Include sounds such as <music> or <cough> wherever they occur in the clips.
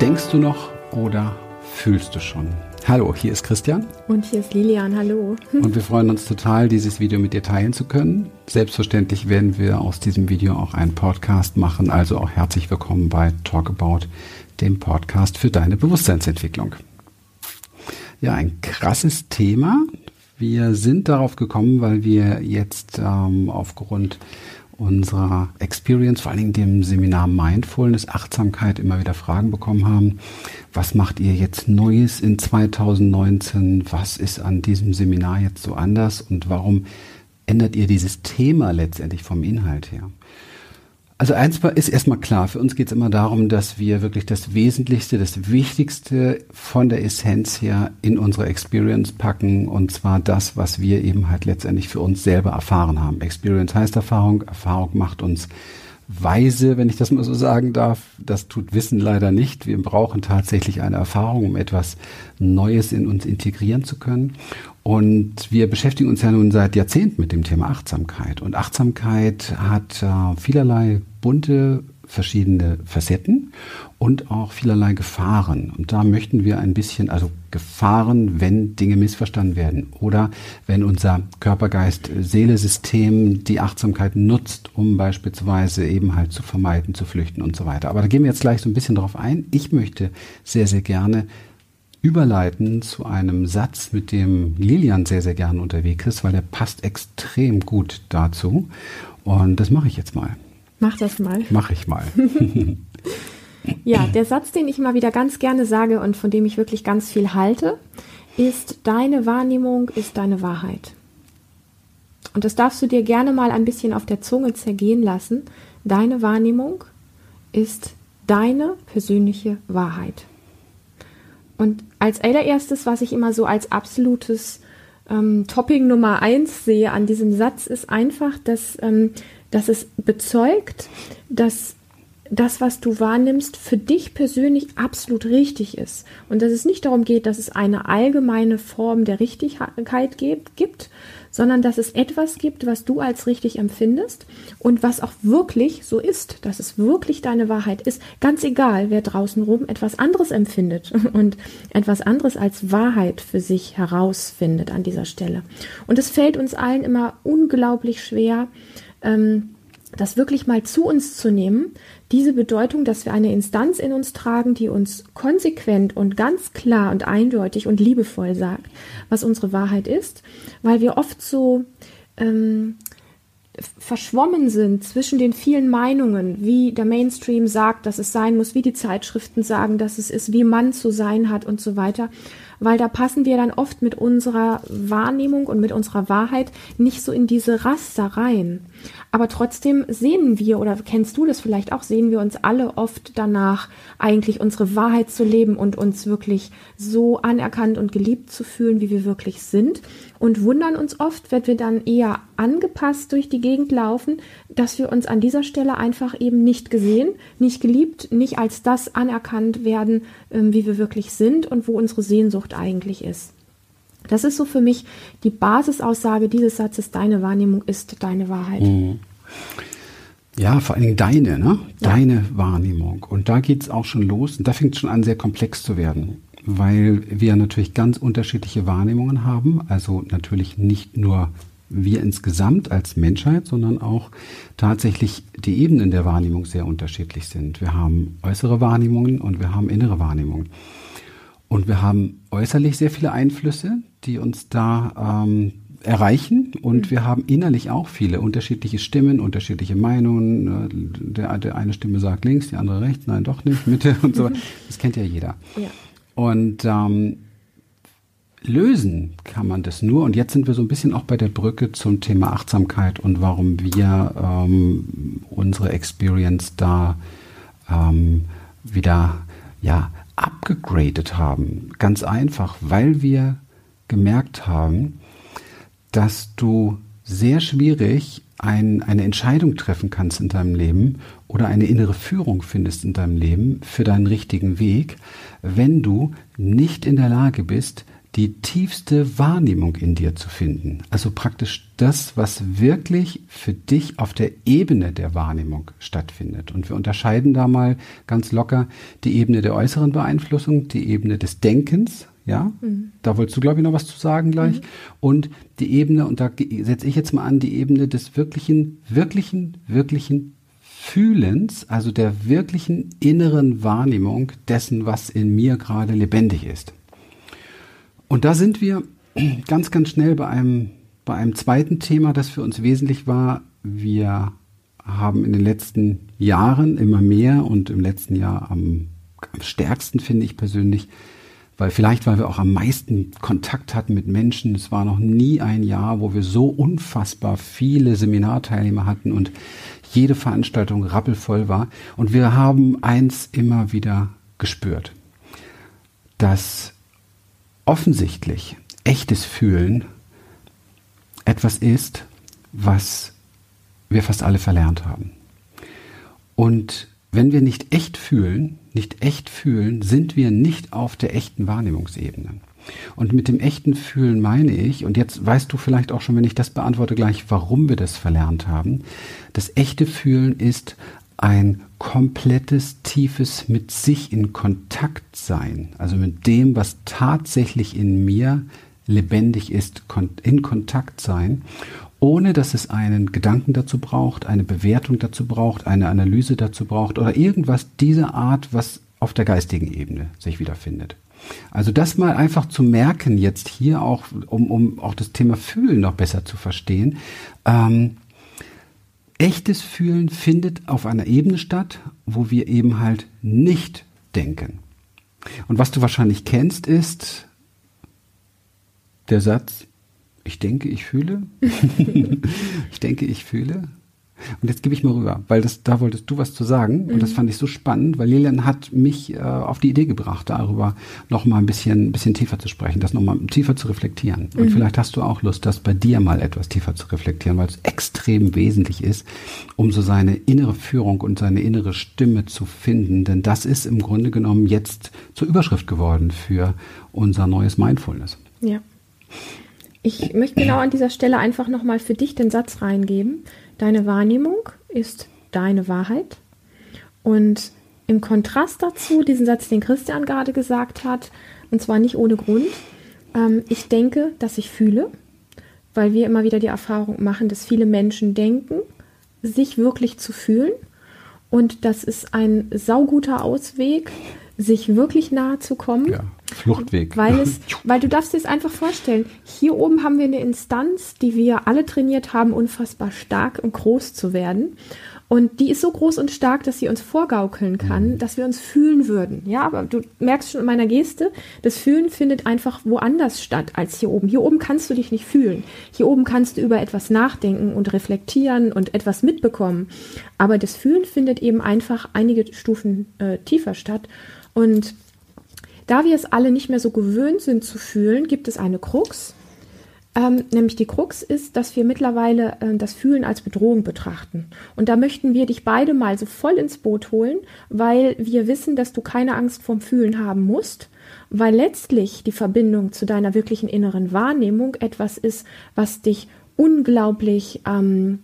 Denkst du noch oder fühlst du schon? Hallo, hier ist Christian. Und hier ist Lilian, hallo. <laughs> Und wir freuen uns total, dieses Video mit dir teilen zu können. Selbstverständlich werden wir aus diesem Video auch einen Podcast machen, also auch herzlich willkommen bei Talk About, dem Podcast für deine Bewusstseinsentwicklung. Ja, ein krasses Thema. Wir sind darauf gekommen, weil wir jetzt ähm, aufgrund unserer Experience, vor Dingen dem Seminar Mindfulness, Achtsamkeit, immer wieder Fragen bekommen haben. Was macht ihr jetzt Neues in 2019? Was ist an diesem Seminar jetzt so anders? Und warum ändert ihr dieses Thema letztendlich vom Inhalt her? Also eins ist erstmal klar, für uns geht es immer darum, dass wir wirklich das Wesentlichste, das Wichtigste von der Essenz her in unsere Experience packen und zwar das, was wir eben halt letztendlich für uns selber erfahren haben. Experience heißt Erfahrung, Erfahrung macht uns weise, wenn ich das mal so sagen darf. Das tut Wissen leider nicht. Wir brauchen tatsächlich eine Erfahrung, um etwas Neues in uns integrieren zu können. Und wir beschäftigen uns ja nun seit Jahrzehnten mit dem Thema Achtsamkeit. Und Achtsamkeit hat äh, vielerlei bunte verschiedene Facetten und auch vielerlei Gefahren. Und da möchten wir ein bisschen, also Gefahren, wenn Dinge missverstanden werden oder wenn unser Körper-Geist-Seele-System die Achtsamkeit nutzt, um beispielsweise eben halt zu vermeiden, zu flüchten und so weiter. Aber da gehen wir jetzt gleich so ein bisschen drauf ein. Ich möchte sehr, sehr gerne überleiten zu einem Satz, mit dem Lilian sehr, sehr gerne unterwegs ist, weil der passt extrem gut dazu. Und das mache ich jetzt mal. Mach das mal. Mach ich mal. <laughs> ja, der Satz, den ich immer wieder ganz gerne sage und von dem ich wirklich ganz viel halte, ist, deine Wahrnehmung ist deine Wahrheit. Und das darfst du dir gerne mal ein bisschen auf der Zunge zergehen lassen. Deine Wahrnehmung ist deine persönliche Wahrheit. Und als allererstes, was ich immer so als absolutes ähm, Topping Nummer eins sehe an diesem Satz, ist einfach, dass, ähm, dass es bezeugt, dass das, was du wahrnimmst, für dich persönlich absolut richtig ist. Und dass es nicht darum geht, dass es eine allgemeine Form der Richtigkeit gibt, gibt sondern dass es etwas gibt, was du als richtig empfindest und was auch wirklich so ist, dass es wirklich deine Wahrheit ist. Ganz egal, wer draußen rum etwas anderes empfindet <laughs> und etwas anderes als Wahrheit für sich herausfindet an dieser Stelle. Und es fällt uns allen immer unglaublich schwer, ähm, das wirklich mal zu uns zu nehmen, diese Bedeutung, dass wir eine Instanz in uns tragen, die uns konsequent und ganz klar und eindeutig und liebevoll sagt, was unsere Wahrheit ist, weil wir oft so ähm, verschwommen sind zwischen den vielen Meinungen, wie der Mainstream sagt, dass es sein muss, wie die Zeitschriften sagen, dass es ist, wie man zu sein hat und so weiter weil da passen wir dann oft mit unserer Wahrnehmung und mit unserer Wahrheit nicht so in diese Raster rein. Aber trotzdem sehen wir, oder kennst du das vielleicht auch, sehen wir uns alle oft danach, eigentlich unsere Wahrheit zu leben und uns wirklich so anerkannt und geliebt zu fühlen, wie wir wirklich sind und wundern uns oft, wenn wir dann eher angepasst durch die Gegend laufen, dass wir uns an dieser Stelle einfach eben nicht gesehen, nicht geliebt, nicht als das anerkannt werden, ähm, wie wir wirklich sind und wo unsere Sehnsucht eigentlich ist. Das ist so für mich die Basisaussage dieses Satzes, deine Wahrnehmung ist deine Wahrheit. Mhm. Ja, vor allen Dingen deine, ne? Deine ja. Wahrnehmung. Und da geht es auch schon los und da fängt es schon an, sehr komplex zu werden weil wir natürlich ganz unterschiedliche Wahrnehmungen haben. Also natürlich nicht nur wir insgesamt als Menschheit, sondern auch tatsächlich die Ebenen der Wahrnehmung sehr unterschiedlich sind. Wir haben äußere Wahrnehmungen und wir haben innere Wahrnehmungen. Und wir haben äußerlich sehr viele Einflüsse, die uns da ähm, erreichen. Und mhm. wir haben innerlich auch viele unterschiedliche Stimmen, unterschiedliche Meinungen. Der, der eine Stimme sagt links, die andere rechts, nein, doch nicht, Mitte und so. <laughs> Das kennt ja jeder. Ja. Und ähm, lösen kann man das nur. Und jetzt sind wir so ein bisschen auch bei der Brücke zum Thema Achtsamkeit und warum wir ähm, unsere Experience da ähm, wieder ja abgegradet haben. Ganz einfach, weil wir gemerkt haben, dass du sehr schwierig ein, eine Entscheidung treffen kannst in deinem Leben oder eine innere Führung findest in deinem Leben für deinen richtigen Weg, wenn du nicht in der Lage bist, die tiefste Wahrnehmung in dir zu finden. Also praktisch das, was wirklich für dich auf der Ebene der Wahrnehmung stattfindet. Und wir unterscheiden da mal ganz locker die Ebene der äußeren Beeinflussung, die Ebene des Denkens, ja, mhm. da wolltest du, glaube ich, noch was zu sagen gleich. Mhm. Und die Ebene, und da setze ich jetzt mal an, die Ebene des wirklichen, wirklichen, wirklichen Fühlens, also der wirklichen inneren Wahrnehmung dessen, was in mir gerade lebendig ist. Und da sind wir ganz, ganz schnell bei einem, bei einem zweiten Thema, das für uns wesentlich war. Wir haben in den letzten Jahren immer mehr und im letzten Jahr am, am stärksten, finde ich persönlich, weil vielleicht, weil wir auch am meisten Kontakt hatten mit Menschen. Es war noch nie ein Jahr, wo wir so unfassbar viele Seminarteilnehmer hatten und jede Veranstaltung rappelvoll war. Und wir haben eins immer wieder gespürt, dass offensichtlich echtes Fühlen etwas ist, was wir fast alle verlernt haben. Und wenn wir nicht echt fühlen, nicht echt fühlen, sind wir nicht auf der echten Wahrnehmungsebene. Und mit dem echten Fühlen meine ich, und jetzt weißt du vielleicht auch schon, wenn ich das beantworte, gleich, warum wir das verlernt haben. Das echte Fühlen ist ein komplettes, tiefes mit sich in Kontakt sein, also mit dem, was tatsächlich in mir lebendig ist, in Kontakt sein, ohne dass es einen Gedanken dazu braucht, eine Bewertung dazu braucht, eine Analyse dazu braucht oder irgendwas dieser Art, was auf der geistigen Ebene sich wiederfindet. Also das mal einfach zu merken, jetzt hier auch, um, um auch das Thema Fühlen noch besser zu verstehen. Ähm, echtes Fühlen findet auf einer Ebene statt, wo wir eben halt nicht denken. Und was du wahrscheinlich kennst, ist der Satz, ich denke, ich fühle. <laughs> ich denke, ich fühle. Und jetzt gebe ich mal rüber, weil das, da wolltest du was zu sagen. Mhm. Und das mhm. fand ich so spannend, weil Lilian hat mich äh, auf die Idee gebracht, darüber noch mal ein bisschen, ein bisschen tiefer zu sprechen, das noch mal tiefer zu reflektieren. Mhm. Und vielleicht hast du auch Lust, das bei dir mal etwas tiefer zu reflektieren, weil es extrem wesentlich ist, um so seine innere Führung und seine innere Stimme zu finden. Denn das ist im Grunde genommen jetzt zur Überschrift geworden für unser neues Mindfulness. Ja. Ich möchte genau an dieser Stelle einfach nochmal für dich den Satz reingeben. Deine Wahrnehmung ist deine Wahrheit. Und im Kontrast dazu, diesen Satz, den Christian gerade gesagt hat, und zwar nicht ohne Grund, ähm, ich denke, dass ich fühle, weil wir immer wieder die Erfahrung machen, dass viele Menschen denken, sich wirklich zu fühlen. Und das ist ein sauguter Ausweg, sich wirklich nahe zu kommen. Ja, Fluchtweg. Weil, es, <laughs> weil du darfst dir es einfach vorstellen, hier oben haben wir eine Instanz, die wir alle trainiert haben, unfassbar stark und groß zu werden. Und die ist so groß und stark, dass sie uns vorgaukeln kann, mhm. dass wir uns fühlen würden. Ja, aber du merkst schon in meiner Geste, das Fühlen findet einfach woanders statt als hier oben. Hier oben kannst du dich nicht fühlen. Hier oben kannst du über etwas nachdenken und reflektieren und etwas mitbekommen. Aber das Fühlen findet eben einfach einige Stufen äh, tiefer statt. Und da wir es alle nicht mehr so gewöhnt sind zu fühlen, gibt es eine Krux. Ähm, nämlich die Krux ist, dass wir mittlerweile äh, das Fühlen als Bedrohung betrachten. Und da möchten wir dich beide mal so voll ins Boot holen, weil wir wissen, dass du keine Angst vorm Fühlen haben musst, weil letztlich die Verbindung zu deiner wirklichen inneren Wahrnehmung etwas ist, was dich unglaublich ähm,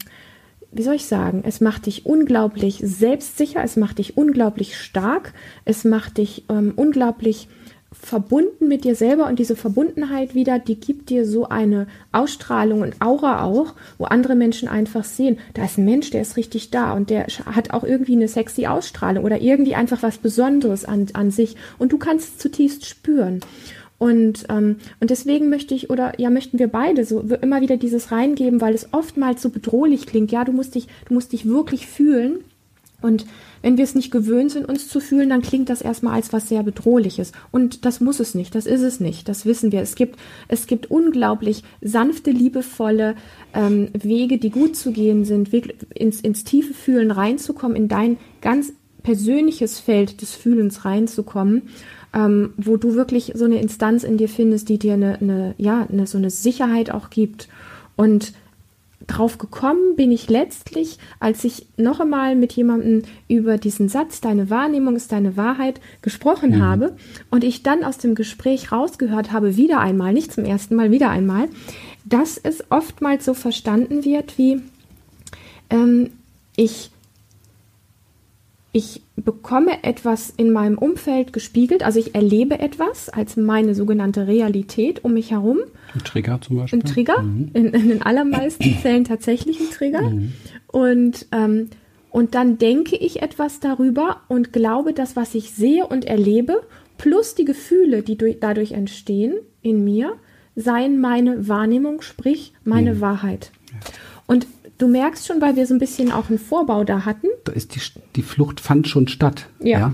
wie soll ich sagen, es macht dich unglaublich selbstsicher, es macht dich unglaublich stark, es macht dich ähm, unglaublich verbunden mit dir selber und diese Verbundenheit wieder, die gibt dir so eine Ausstrahlung und Aura auch, wo andere Menschen einfach sehen, da ist ein Mensch, der ist richtig da und der hat auch irgendwie eine sexy Ausstrahlung oder irgendwie einfach was Besonderes an, an sich und du kannst es zutiefst spüren. Und, ähm, und deswegen möchte ich oder ja möchten wir beide so immer wieder dieses reingeben, weil es oftmals so bedrohlich klingt. Ja, du musst dich, du musst dich wirklich fühlen. Und wenn wir es nicht gewöhnt sind, uns zu fühlen, dann klingt das erstmal als was sehr bedrohliches. Und das muss es nicht, das ist es nicht, das wissen wir. Es gibt, es gibt unglaublich sanfte, liebevolle ähm, Wege, die gut zu gehen sind, ins, ins tiefe Fühlen reinzukommen, in dein ganz persönliches Feld des Fühlens reinzukommen ähm, wo du wirklich so eine Instanz in dir findest, die dir eine, eine ja, eine, so eine Sicherheit auch gibt. Und drauf gekommen bin ich letztlich, als ich noch einmal mit jemandem über diesen Satz, deine Wahrnehmung ist deine Wahrheit, gesprochen mhm. habe und ich dann aus dem Gespräch rausgehört habe, wieder einmal, nicht zum ersten Mal, wieder einmal, dass es oftmals so verstanden wird wie, ähm, ich ich bekomme etwas in meinem Umfeld gespiegelt, also ich erlebe etwas als meine sogenannte Realität um mich herum. Ein Trigger zum Beispiel. Ein Trigger, mhm. in, in, den allermeisten <clears throat> Fällen tatsächlich ein Trigger. Mhm. Und, ähm, und dann denke ich etwas darüber und glaube, dass was ich sehe und erlebe, plus die Gefühle, die durch, dadurch entstehen in mir, seien meine Wahrnehmung, sprich meine mhm. Wahrheit. Und Du merkst schon, weil wir so ein bisschen auch einen Vorbau da hatten. Da ist die, die Flucht fand schon statt. Ja. ja.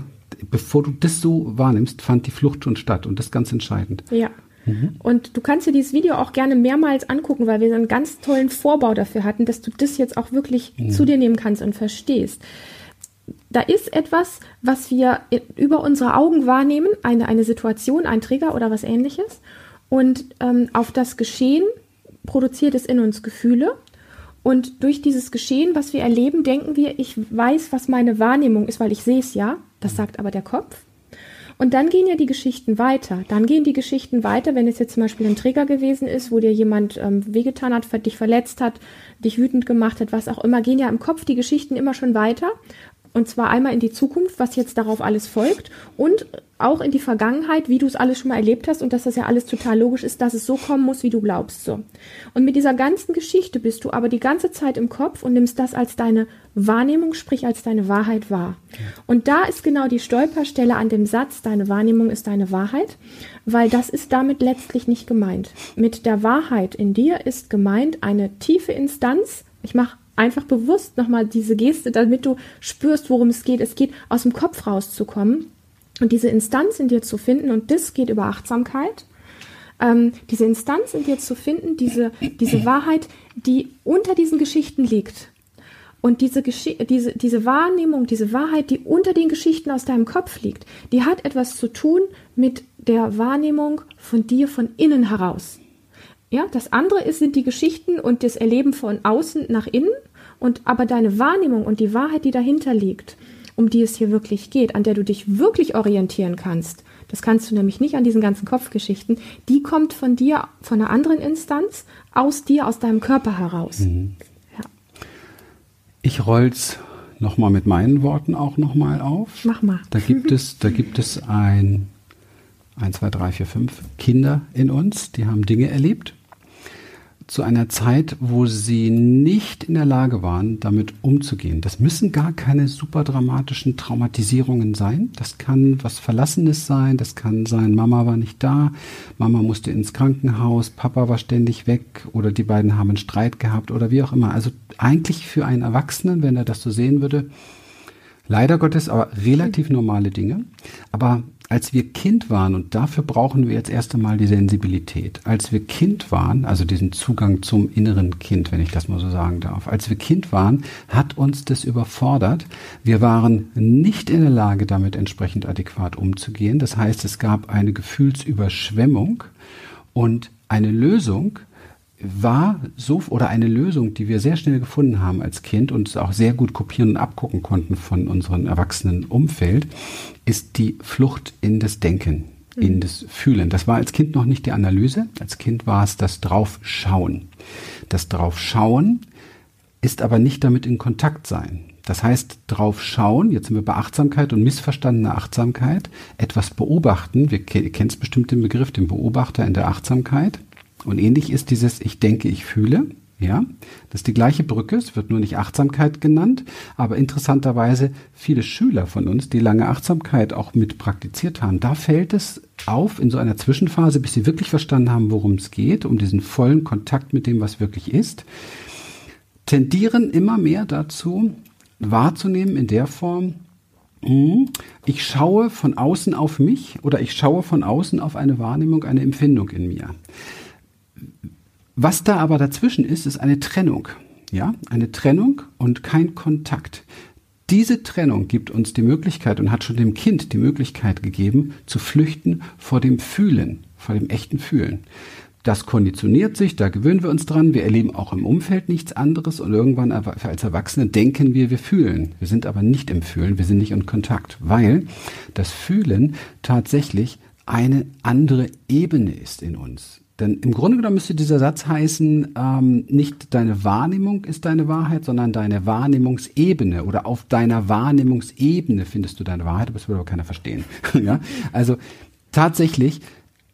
Bevor du das so wahrnimmst, fand die Flucht schon statt und das ist ganz entscheidend. Ja. Mhm. Und du kannst dir dieses Video auch gerne mehrmals angucken, weil wir so einen ganz tollen Vorbau dafür hatten, dass du das jetzt auch wirklich mhm. zu dir nehmen kannst und verstehst. Da ist etwas, was wir über unsere Augen wahrnehmen, eine, eine Situation, ein Trigger oder was ähnliches. Und ähm, auf das Geschehen produziert es in uns Gefühle. Und durch dieses Geschehen, was wir erleben, denken wir, ich weiß, was meine Wahrnehmung ist, weil ich sehe es ja. Das sagt aber der Kopf. Und dann gehen ja die Geschichten weiter. Dann gehen die Geschichten weiter, wenn es jetzt zum Beispiel ein Trigger gewesen ist, wo dir jemand ähm, wehgetan hat, dich verletzt hat, dich wütend gemacht hat, was auch immer, gehen ja im Kopf die Geschichten immer schon weiter. Und zwar einmal in die Zukunft, was jetzt darauf alles folgt und auch in die Vergangenheit, wie du es alles schon mal erlebt hast und dass das ja alles total logisch ist, dass es so kommen muss, wie du glaubst. So. Und mit dieser ganzen Geschichte bist du aber die ganze Zeit im Kopf und nimmst das als deine Wahrnehmung, sprich als deine Wahrheit wahr. Und da ist genau die Stolperstelle an dem Satz, deine Wahrnehmung ist deine Wahrheit, weil das ist damit letztlich nicht gemeint. Mit der Wahrheit in dir ist gemeint eine tiefe Instanz, ich mache einfach bewusst nochmal diese Geste, damit du spürst, worum es geht. Es geht aus dem Kopf rauszukommen und diese Instanz in dir zu finden. Und das geht über Achtsamkeit. Ähm, diese Instanz in dir zu finden, diese, diese Wahrheit, die unter diesen Geschichten liegt. Und diese, diese, diese Wahrnehmung, diese Wahrheit, die unter den Geschichten aus deinem Kopf liegt, die hat etwas zu tun mit der Wahrnehmung von dir von innen heraus. Ja, das andere ist, sind die Geschichten und das Erleben von außen nach innen und aber deine Wahrnehmung und die Wahrheit, die dahinter liegt, um die es hier wirklich geht, an der du dich wirklich orientieren kannst. Das kannst du nämlich nicht an diesen ganzen Kopfgeschichten. Die kommt von dir, von einer anderen Instanz, aus dir, aus deinem Körper heraus. Mhm. Ja. Ich roll's nochmal mit meinen Worten auch nochmal auf. Mach mal. Da gibt es, da gibt es ein, ein, zwei, drei, vier, fünf Kinder in uns, die haben Dinge erlebt zu einer Zeit, wo sie nicht in der Lage waren, damit umzugehen. Das müssen gar keine super dramatischen Traumatisierungen sein. Das kann was Verlassenes sein. Das kann sein, Mama war nicht da, Mama musste ins Krankenhaus, Papa war ständig weg oder die beiden haben einen Streit gehabt oder wie auch immer. Also eigentlich für einen Erwachsenen, wenn er das so sehen würde, leider Gottes, aber relativ normale Dinge. Aber als wir Kind waren, und dafür brauchen wir jetzt erst einmal die Sensibilität, als wir Kind waren, also diesen Zugang zum inneren Kind, wenn ich das mal so sagen darf, als wir Kind waren, hat uns das überfordert. Wir waren nicht in der Lage, damit entsprechend adäquat umzugehen. Das heißt, es gab eine Gefühlsüberschwemmung und eine Lösung, war so oder eine Lösung, die wir sehr schnell gefunden haben als Kind und auch sehr gut kopieren und abgucken konnten von unserem erwachsenen Umfeld, ist die Flucht in das Denken, in mhm. das Fühlen. Das war als Kind noch nicht die Analyse, als Kind war es das Draufschauen. Das Draufschauen ist aber nicht damit in Kontakt sein. Das heißt, drauf schauen, jetzt sind wir bei Achtsamkeit und missverstandene Achtsamkeit, etwas beobachten, wir kennst bestimmt den Begriff, den Beobachter in der Achtsamkeit, und ähnlich ist dieses Ich denke, ich fühle. Ja, das ist die gleiche Brücke, es wird nur nicht Achtsamkeit genannt, aber interessanterweise viele Schüler von uns, die lange Achtsamkeit auch mit praktiziert haben, da fällt es auf in so einer Zwischenphase, bis sie wirklich verstanden haben, worum es geht, um diesen vollen Kontakt mit dem, was wirklich ist, tendieren immer mehr dazu, wahrzunehmen in der Form, hm, ich schaue von außen auf mich oder ich schaue von außen auf eine Wahrnehmung, eine Empfindung in mir. Was da aber dazwischen ist, ist eine Trennung. Ja, eine Trennung und kein Kontakt. Diese Trennung gibt uns die Möglichkeit und hat schon dem Kind die Möglichkeit gegeben, zu flüchten vor dem Fühlen, vor dem echten Fühlen. Das konditioniert sich, da gewöhnen wir uns dran. Wir erleben auch im Umfeld nichts anderes und irgendwann als Erwachsene denken wir, wir fühlen. Wir sind aber nicht im Fühlen, wir sind nicht in Kontakt, weil das Fühlen tatsächlich eine andere Ebene ist in uns. Denn im Grunde genommen müsste dieser Satz heißen, ähm, nicht deine Wahrnehmung ist deine Wahrheit, sondern deine Wahrnehmungsebene oder auf deiner Wahrnehmungsebene findest du deine Wahrheit, aber das würde aber keiner verstehen. <laughs> ja? Also tatsächlich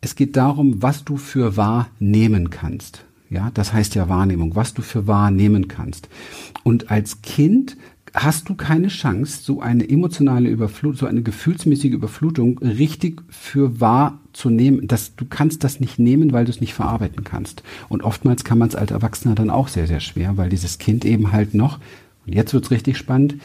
es geht darum, was du für wahrnehmen kannst. Ja, das heißt ja Wahrnehmung, was du für wahrnehmen kannst. Und als Kind hast du keine Chance, so eine emotionale Überflutung, so eine gefühlsmäßige Überflutung richtig für wahrzunehmen. Das, du kannst das nicht nehmen, weil du es nicht verarbeiten kannst. Und oftmals kann man es als Erwachsener dann auch sehr, sehr schwer, weil dieses Kind eben halt noch und jetzt wird's richtig spannend,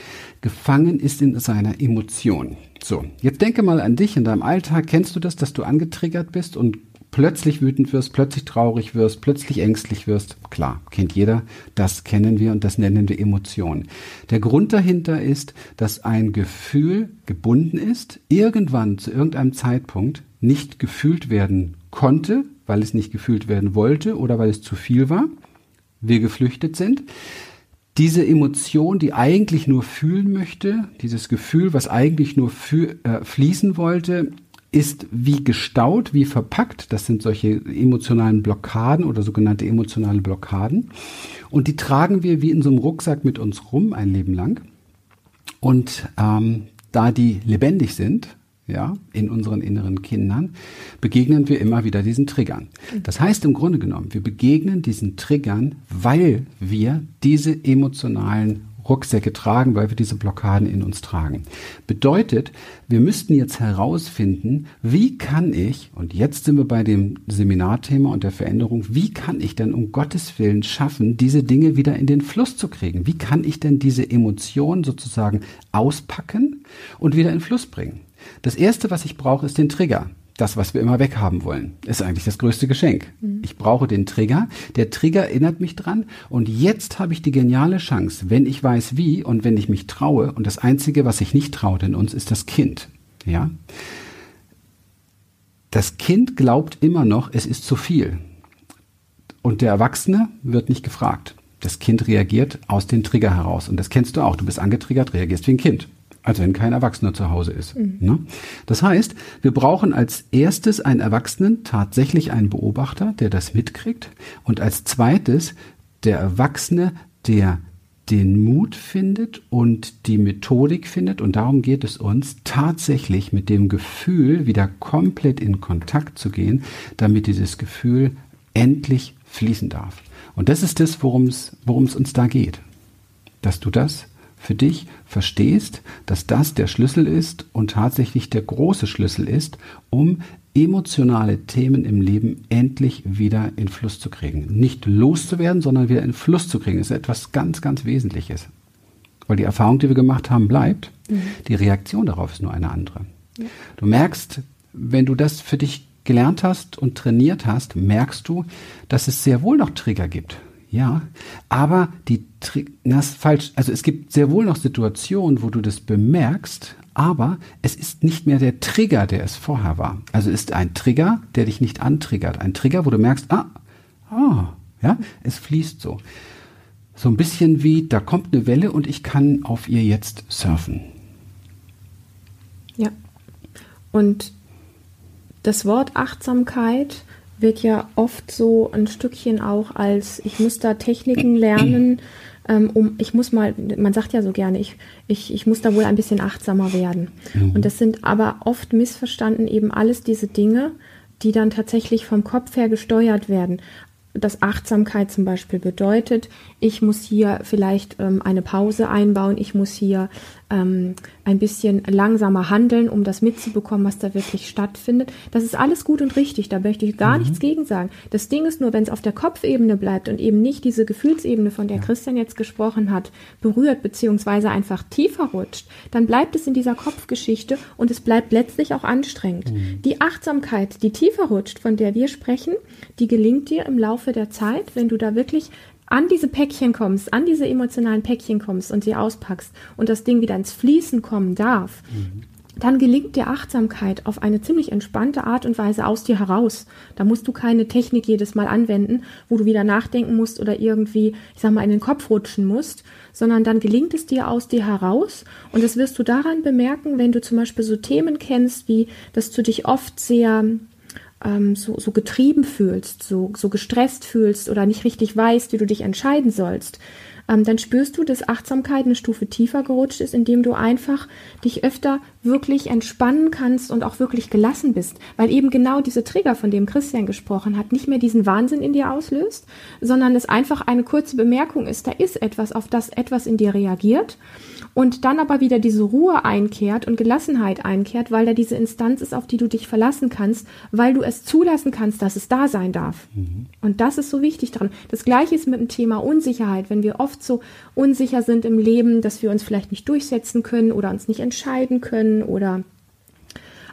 gefangen ist in seiner Emotion. So, jetzt denke mal an dich in deinem Alltag. Kennst du das, dass du angetriggert bist und plötzlich wütend wirst, plötzlich traurig wirst, plötzlich ängstlich wirst? Klar, kennt jeder. Das kennen wir und das nennen wir Emotion. Der Grund dahinter ist, dass ein Gefühl gebunden ist, irgendwann zu irgendeinem Zeitpunkt nicht gefühlt werden konnte, weil es nicht gefühlt werden wollte oder weil es zu viel war. Wir geflüchtet sind diese Emotion, die eigentlich nur fühlen möchte, dieses Gefühl, was eigentlich nur für, äh, fließen wollte, ist wie gestaut, wie verpackt. Das sind solche emotionalen Blockaden oder sogenannte emotionale Blockaden. Und die tragen wir wie in so einem Rucksack mit uns rum ein Leben lang. Und ähm, da die lebendig sind, ja, in unseren inneren Kindern, begegnen wir immer wieder diesen Triggern. Das heißt im Grunde genommen, wir begegnen diesen Triggern, weil wir diese emotionalen Rucksäcke tragen, weil wir diese Blockaden in uns tragen. Bedeutet, wir müssten jetzt herausfinden, wie kann ich, und jetzt sind wir bei dem Seminarthema und der Veränderung, wie kann ich denn um Gottes Willen schaffen, diese Dinge wieder in den Fluss zu kriegen? Wie kann ich denn diese Emotionen sozusagen auspacken und wieder in Fluss bringen? Das erste, was ich brauche, ist den Trigger. Das, was wir immer weghaben wollen, ist eigentlich das größte Geschenk. Mhm. Ich brauche den Trigger. Der Trigger erinnert mich dran. Und jetzt habe ich die geniale Chance, wenn ich weiß wie und wenn ich mich traue. Und das Einzige, was sich nicht traut in uns, ist das Kind. Ja? Das Kind glaubt immer noch, es ist zu viel. Und der Erwachsene wird nicht gefragt. Das Kind reagiert aus dem Trigger heraus. Und das kennst du auch. Du bist angetriggert, reagierst wie ein Kind als wenn kein Erwachsener zu Hause ist. Mhm. Ne? Das heißt, wir brauchen als erstes einen Erwachsenen, tatsächlich einen Beobachter, der das mitkriegt. Und als zweites der Erwachsene, der den Mut findet und die Methodik findet. Und darum geht es uns, tatsächlich mit dem Gefühl wieder komplett in Kontakt zu gehen, damit dieses Gefühl endlich fließen darf. Und das ist das, worum es uns da geht. Dass du das für dich verstehst, dass das der Schlüssel ist und tatsächlich der große Schlüssel ist, um emotionale Themen im Leben endlich wieder in Fluss zu kriegen. Nicht loszuwerden, sondern wieder in Fluss zu kriegen, ist etwas ganz, ganz Wesentliches. Weil die Erfahrung, die wir gemacht haben, bleibt. Mhm. Die Reaktion darauf ist nur eine andere. Ja. Du merkst, wenn du das für dich gelernt hast und trainiert hast, merkst du, dass es sehr wohl noch Trigger gibt. Ja, aber die, das ist falsch. Also es gibt sehr wohl noch Situationen, wo du das bemerkst, aber es ist nicht mehr der Trigger, der es vorher war. Also ist ein Trigger, der dich nicht antriggert. Ein Trigger, wo du merkst, ah, ah, ja, es fließt so. So ein bisschen wie, da kommt eine Welle und ich kann auf ihr jetzt surfen. Ja. Und das Wort Achtsamkeit wird ja oft so ein Stückchen auch als, ich muss da Techniken lernen, ähm, um, ich muss mal, man sagt ja so gerne, ich, ich, ich muss da wohl ein bisschen achtsamer werden. Mhm. Und das sind aber oft missverstanden eben alles diese Dinge, die dann tatsächlich vom Kopf her gesteuert werden dass Achtsamkeit zum Beispiel bedeutet, ich muss hier vielleicht ähm, eine Pause einbauen, ich muss hier ähm, ein bisschen langsamer handeln, um das mitzubekommen, was da wirklich stattfindet. Das ist alles gut und richtig, da möchte ich gar mhm. nichts gegen sagen. Das Ding ist nur, wenn es auf der Kopfebene bleibt und eben nicht diese Gefühlsebene, von der ja. Christian jetzt gesprochen hat, berührt beziehungsweise einfach tiefer rutscht, dann bleibt es in dieser Kopfgeschichte und es bleibt letztlich auch anstrengend. Mhm. Die Achtsamkeit, die tiefer rutscht, von der wir sprechen, die gelingt dir im Laufe der Zeit, wenn du da wirklich an diese Päckchen kommst, an diese emotionalen Päckchen kommst und sie auspackst und das Ding wieder ins Fließen kommen darf, mhm. dann gelingt dir Achtsamkeit auf eine ziemlich entspannte Art und Weise aus dir heraus. Da musst du keine Technik jedes Mal anwenden, wo du wieder nachdenken musst oder irgendwie, ich sag mal, in den Kopf rutschen musst, sondern dann gelingt es dir aus dir heraus. Und das wirst du daran bemerken, wenn du zum Beispiel so Themen kennst, wie, dass du dich oft sehr ähm, so, so getrieben fühlst, so, so gestresst fühlst oder nicht richtig weißt, wie du dich entscheiden sollst ähm, dann spürst du, dass Achtsamkeit eine Stufe tiefer gerutscht ist, indem du einfach dich öfter wirklich entspannen kannst und auch wirklich gelassen bist, weil eben genau diese Trigger, von dem Christian gesprochen hat, nicht mehr diesen Wahnsinn in dir auslöst, sondern es einfach eine kurze Bemerkung ist, da ist etwas, auf das etwas in dir reagiert und dann aber wieder diese Ruhe einkehrt und Gelassenheit einkehrt, weil da diese Instanz ist, auf die du dich verlassen kannst, weil du es zulassen kannst, dass es da sein darf. Mhm. Und das ist so wichtig dran. Das gleiche ist mit dem Thema Unsicherheit, wenn wir oft so unsicher sind im Leben, dass wir uns vielleicht nicht durchsetzen können oder uns nicht entscheiden können oder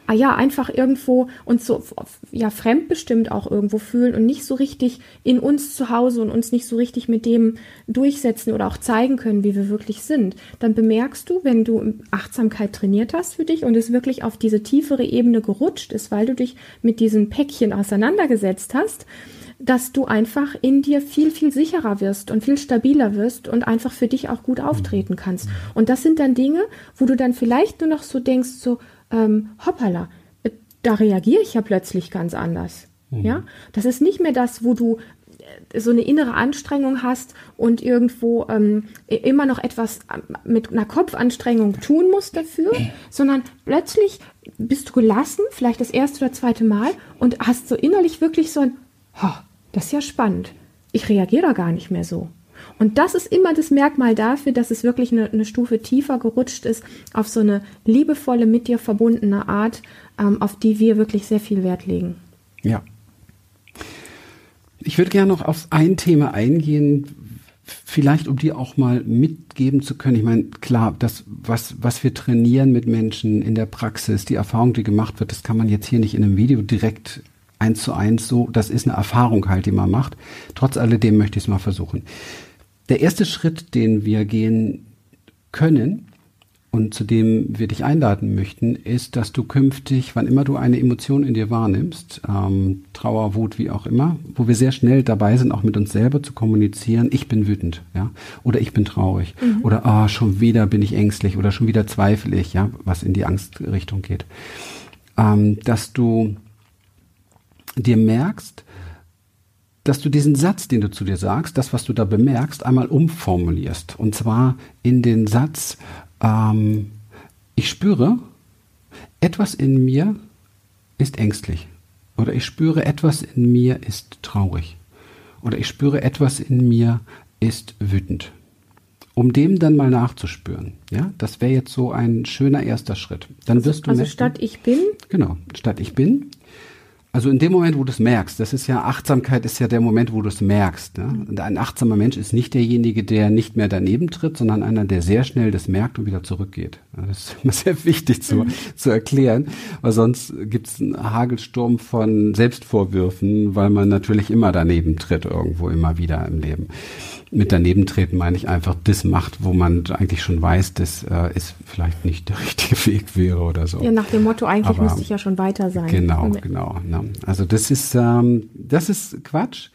ah ja, einfach irgendwo uns so ja fremdbestimmt auch irgendwo fühlen und nicht so richtig in uns zu Hause und uns nicht so richtig mit dem durchsetzen oder auch zeigen können, wie wir wirklich sind, dann bemerkst du, wenn du Achtsamkeit trainiert hast für dich und es wirklich auf diese tiefere Ebene gerutscht ist, weil du dich mit diesen Päckchen auseinandergesetzt hast, dass du einfach in dir viel, viel sicherer wirst und viel stabiler wirst und einfach für dich auch gut auftreten kannst. Und das sind dann Dinge, wo du dann vielleicht nur noch so denkst, so, ähm, hoppala, da reagiere ich ja plötzlich ganz anders. Mhm. Ja, das ist nicht mehr das, wo du äh, so eine innere Anstrengung hast und irgendwo ähm, immer noch etwas ähm, mit einer Kopfanstrengung tun musst dafür, sondern plötzlich bist du gelassen, vielleicht das erste oder zweite Mal und hast so innerlich wirklich so ein, oh, das ist ja spannend. Ich reagiere da gar nicht mehr so. Und das ist immer das Merkmal dafür, dass es wirklich eine, eine Stufe tiefer gerutscht ist auf so eine liebevolle, mit dir verbundene Art, ähm, auf die wir wirklich sehr viel Wert legen. Ja. Ich würde gerne noch auf ein Thema eingehen, vielleicht um dir auch mal mitgeben zu können. Ich meine, klar, das, was, was wir trainieren mit Menschen in der Praxis, die Erfahrung, die gemacht wird, das kann man jetzt hier nicht in einem Video direkt eins zu eins so, das ist eine Erfahrung halt, die man macht. Trotz alledem möchte ich es mal versuchen. Der erste Schritt, den wir gehen können und zu dem wir dich einladen möchten, ist, dass du künftig, wann immer du eine Emotion in dir wahrnimmst, ähm, Trauer, Wut, wie auch immer, wo wir sehr schnell dabei sind, auch mit uns selber zu kommunizieren, ich bin wütend, ja, oder ich bin traurig, mhm. oder ah, schon wieder bin ich ängstlich oder schon wieder zweifle ich, ja, was in die Angstrichtung geht, ähm, dass du dir merkst, dass du diesen Satz, den du zu dir sagst, das, was du da bemerkst, einmal umformulierst. Und zwar in den Satz, ähm, ich spüre, etwas in mir ist ängstlich. Oder ich spüre, etwas in mir ist traurig. Oder ich spüre, etwas in mir ist wütend. Um dem dann mal nachzuspüren. Ja, das wäre jetzt so ein schöner erster Schritt. Dann wirst du also statt ich bin. Genau, statt ich bin also in dem Moment, wo du es merkst, das ist ja Achtsamkeit, ist ja der Moment, wo du es merkst. Ne? Und ein achtsamer Mensch ist nicht derjenige, der nicht mehr daneben tritt, sondern einer, der sehr schnell das merkt und wieder zurückgeht. Das ist immer <laughs> sehr wichtig zu, mhm. zu erklären, weil sonst gibt es einen Hagelsturm von Selbstvorwürfen, weil man natürlich immer daneben tritt, irgendwo immer wieder im Leben mit daneben treten meine ich einfach das macht, wo man eigentlich schon weiß, dass äh, es vielleicht nicht der <laughs> richtige Weg wäre oder so. Ja, nach dem Motto, eigentlich Aber, müsste ich ja schon weiter sein. Genau, genau. Ne? Also das ist, ähm, das ist Quatsch.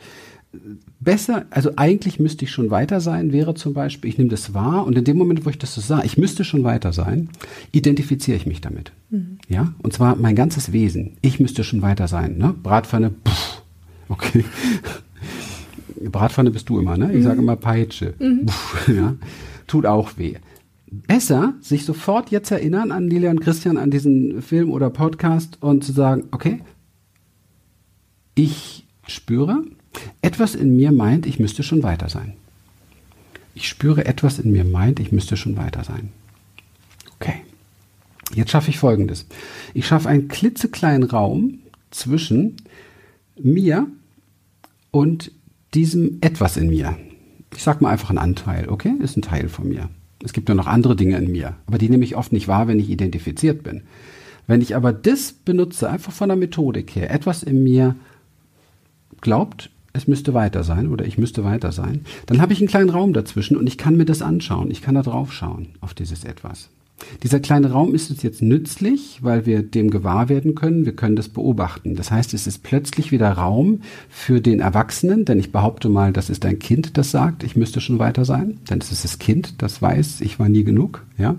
Besser, also eigentlich müsste ich schon weiter sein, wäre zum Beispiel, ich nehme das wahr und in dem Moment, wo ich das so sah, ich müsste schon weiter sein, identifiziere ich mich damit. Mhm. Ja, und zwar mein ganzes Wesen. Ich müsste schon weiter sein. Ne? Bratpfanne, pff, okay. <laughs> Bratpfanne bist du immer, ne? Ich mhm. sage immer Peitsche. Mhm. <laughs> ja, tut auch weh. Besser sich sofort jetzt erinnern an Lilia und Christian an diesen Film oder Podcast und zu sagen, okay, ich spüre, etwas in mir meint, ich müsste schon weiter sein. Ich spüre, etwas in mir meint, ich müsste schon weiter sein. Okay. Jetzt schaffe ich Folgendes. Ich schaffe einen klitzekleinen Raum zwischen mir und diesem etwas in mir. Ich sag mal einfach ein Anteil, okay? Ist ein Teil von mir. Es gibt ja noch andere Dinge in mir, aber die nehme ich oft nicht wahr, wenn ich identifiziert bin. Wenn ich aber das benutze, einfach von der Methodik her, etwas in mir glaubt, es müsste weiter sein oder ich müsste weiter sein, dann habe ich einen kleinen Raum dazwischen und ich kann mir das anschauen. Ich kann da drauf schauen, auf dieses etwas. Dieser kleine Raum ist uns jetzt nützlich, weil wir dem gewahr werden können, wir können das beobachten. Das heißt, es ist plötzlich wieder Raum für den Erwachsenen, denn ich behaupte mal, das ist ein Kind, das sagt, ich müsste schon weiter sein, denn es ist das Kind, das weiß, ich war nie genug, ja.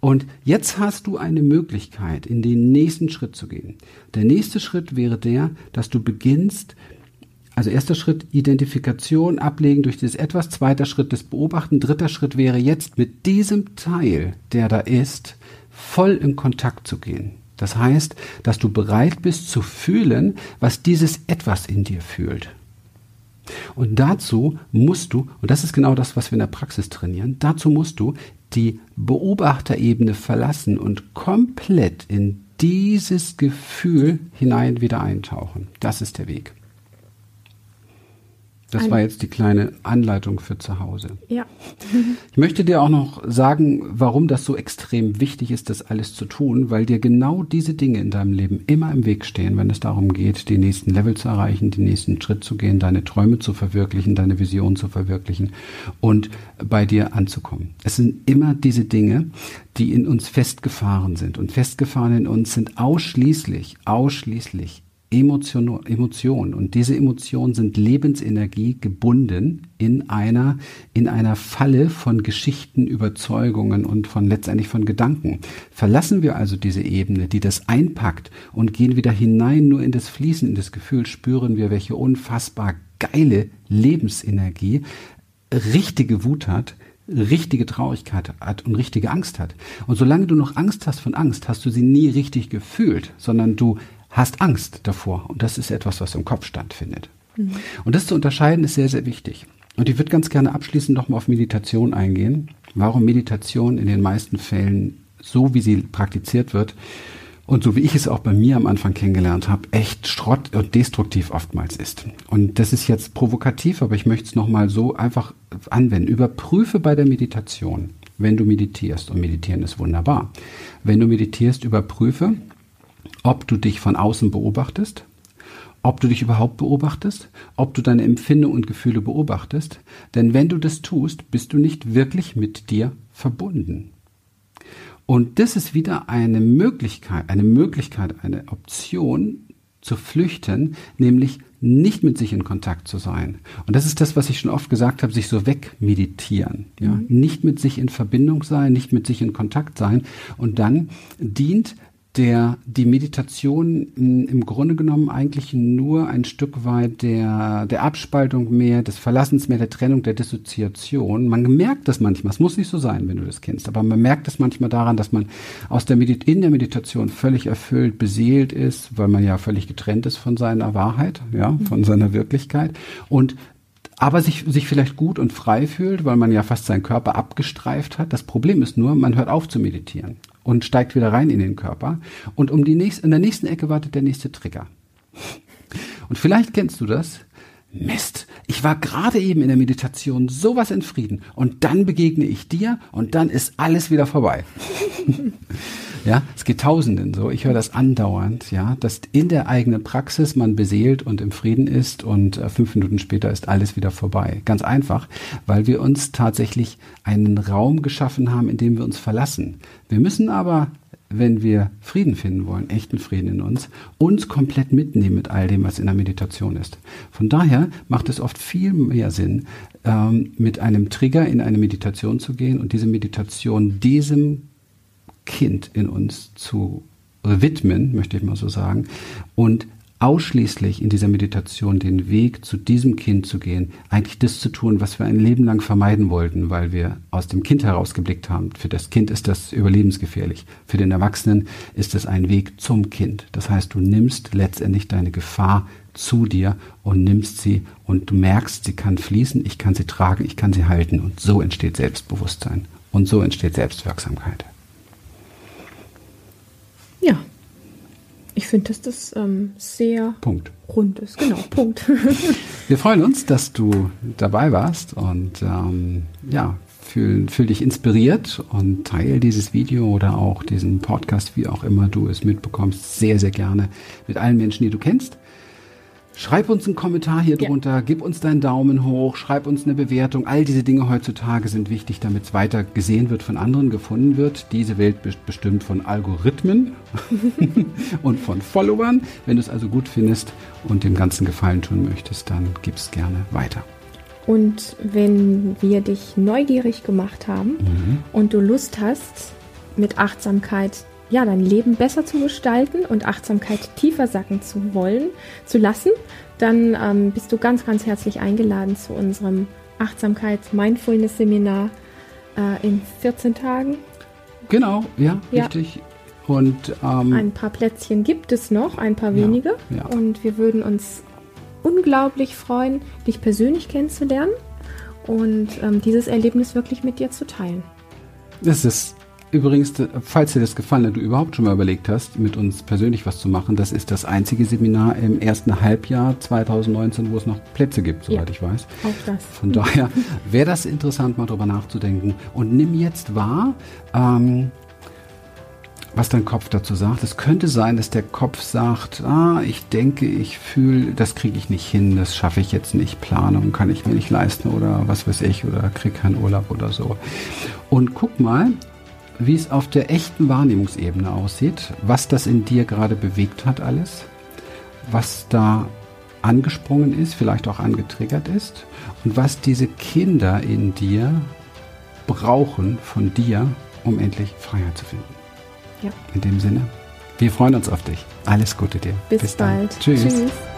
Und jetzt hast du eine Möglichkeit, in den nächsten Schritt zu gehen. Der nächste Schritt wäre der, dass du beginnst, also erster Schritt Identifikation ablegen durch dieses etwas, zweiter Schritt das Beobachten, dritter Schritt wäre jetzt mit diesem Teil, der da ist, voll in Kontakt zu gehen. Das heißt, dass du bereit bist zu fühlen, was dieses etwas in dir fühlt. Und dazu musst du, und das ist genau das, was wir in der Praxis trainieren, dazu musst du die Beobachterebene verlassen und komplett in dieses Gefühl hinein wieder eintauchen. Das ist der Weg. Das war jetzt die kleine Anleitung für zu Hause. Ja. Ich möchte dir auch noch sagen, warum das so extrem wichtig ist, das alles zu tun, weil dir genau diese Dinge in deinem Leben immer im Weg stehen, wenn es darum geht, den nächsten Level zu erreichen, den nächsten Schritt zu gehen, deine Träume zu verwirklichen, deine Vision zu verwirklichen und bei dir anzukommen. Es sind immer diese Dinge, die in uns festgefahren sind. Und festgefahren in uns sind ausschließlich, ausschließlich Emotion, Emotion. Und diese Emotionen sind Lebensenergie gebunden in einer, in einer Falle von Geschichten, Überzeugungen und von letztendlich von Gedanken. Verlassen wir also diese Ebene, die das einpackt und gehen wieder hinein nur in das Fließen, in das Gefühl, spüren wir, welche unfassbar geile Lebensenergie richtige Wut hat, richtige Traurigkeit hat und richtige Angst hat. Und solange du noch Angst hast von Angst, hast du sie nie richtig gefühlt, sondern du hast Angst davor. Und das ist etwas, was im Kopf stattfindet. Mhm. Und das zu unterscheiden ist sehr, sehr wichtig. Und ich würde ganz gerne abschließend nochmal auf Meditation eingehen. Warum Meditation in den meisten Fällen, so wie sie praktiziert wird, und so wie ich es auch bei mir am Anfang kennengelernt habe, echt Schrott und destruktiv oftmals ist. Und das ist jetzt provokativ, aber ich möchte es nochmal so einfach anwenden. Überprüfe bei der Meditation, wenn du meditierst, und meditieren ist wunderbar. Wenn du meditierst, überprüfe, ob du dich von außen beobachtest, ob du dich überhaupt beobachtest, ob du deine Empfindungen und Gefühle beobachtest. Denn wenn du das tust, bist du nicht wirklich mit dir verbunden. Und das ist wieder eine Möglichkeit, eine Möglichkeit, eine Option zu flüchten, nämlich nicht mit sich in Kontakt zu sein. Und das ist das, was ich schon oft gesagt habe, sich so wegmeditieren. Ja? Mhm. Nicht mit sich in Verbindung sein, nicht mit sich in Kontakt sein. Und dann dient der die Meditation im Grunde genommen eigentlich nur ein Stück weit der, der Abspaltung mehr, des Verlassens mehr, der Trennung, der Dissoziation. Man merkt das manchmal, es muss nicht so sein, wenn du das kennst, aber man merkt es manchmal daran, dass man aus der Medit in der Meditation völlig erfüllt, beseelt ist, weil man ja völlig getrennt ist von seiner Wahrheit, ja, von seiner Wirklichkeit. Und aber sich, sich vielleicht gut und frei fühlt, weil man ja fast seinen Körper abgestreift hat. Das Problem ist nur, man hört auf zu meditieren und steigt wieder rein in den Körper. Und um die nächste, in der nächsten Ecke wartet der nächste Trigger. Und vielleicht kennst du das. Mist, ich war gerade eben in der Meditation sowas in Frieden und dann begegne ich dir und dann ist alles wieder vorbei. <laughs> Ja, es geht Tausenden so. Ich höre das andauernd, ja, dass in der eigenen Praxis man beseelt und im Frieden ist und äh, fünf Minuten später ist alles wieder vorbei. Ganz einfach, weil wir uns tatsächlich einen Raum geschaffen haben, in dem wir uns verlassen. Wir müssen aber wenn wir Frieden finden wollen, echten Frieden in uns, uns komplett mitnehmen mit all dem, was in der Meditation ist. Von daher macht es oft viel mehr Sinn, ähm, mit einem Trigger in eine Meditation zu gehen und diese Meditation diesem Kind in uns zu widmen, möchte ich mal so sagen, und ausschließlich in dieser Meditation den Weg zu diesem Kind zu gehen, eigentlich das zu tun, was wir ein Leben lang vermeiden wollten, weil wir aus dem Kind herausgeblickt haben. Für das Kind ist das überlebensgefährlich. Für den Erwachsenen ist es ein Weg zum Kind. Das heißt, du nimmst letztendlich deine Gefahr zu dir und nimmst sie und du merkst, sie kann fließen, ich kann sie tragen, ich kann sie halten und so entsteht Selbstbewusstsein und so entsteht Selbstwirksamkeit. Ja, ich finde, dass das ähm, sehr Punkt. rund ist. Genau, <laughs> Punkt. Wir freuen uns, dass du dabei warst und ähm, ja, fühl, fühl dich inspiriert und teile dieses Video oder auch diesen Podcast, wie auch immer du es mitbekommst, sehr, sehr gerne mit allen Menschen, die du kennst. Schreib uns einen Kommentar hier drunter, ja. gib uns deinen Daumen hoch, schreib uns eine Bewertung. All diese Dinge heutzutage sind wichtig, damit es weiter gesehen wird, von anderen gefunden wird. Diese Welt bestimmt von Algorithmen <laughs> und von Followern. Wenn du es also gut findest und dem Ganzen Gefallen tun möchtest, dann gib es gerne weiter. Und wenn wir dich neugierig gemacht haben mhm. und du Lust hast, mit Achtsamkeit ja, dein Leben besser zu gestalten und Achtsamkeit tiefer sacken zu wollen, zu lassen, dann ähm, bist du ganz, ganz herzlich eingeladen zu unserem Achtsamkeits-Mindfulness-Seminar äh, in 14 Tagen. Genau, ja, ja. richtig. Und ähm, ein paar Plätzchen gibt es noch, ein paar wenige. Ja, ja. Und wir würden uns unglaublich freuen, dich persönlich kennenzulernen und ähm, dieses Erlebnis wirklich mit dir zu teilen. Das ist Übrigens, falls dir das gefallen hat, du überhaupt schon mal überlegt hast, mit uns persönlich was zu machen, das ist das einzige Seminar im ersten Halbjahr 2019, wo es noch Plätze gibt, soweit ja, ich weiß. Auch das. Von daher <laughs> wäre das interessant, mal drüber nachzudenken. Und nimm jetzt wahr, ähm, was dein Kopf dazu sagt. Es könnte sein, dass der Kopf sagt, ah, ich denke, ich fühle, das kriege ich nicht hin, das schaffe ich jetzt nicht, Planung kann ich mir nicht leisten oder was weiß ich oder kriege keinen Urlaub oder so. Und guck mal, wie es auf der echten Wahrnehmungsebene aussieht, was das in dir gerade bewegt hat alles, was da angesprungen ist, vielleicht auch angetriggert ist und was diese Kinder in dir brauchen von dir, um endlich Freiheit zu finden. Ja. In dem Sinne, wir freuen uns auf dich. Alles Gute dir. Bis, Bis bald. Tschüss. Tschüss.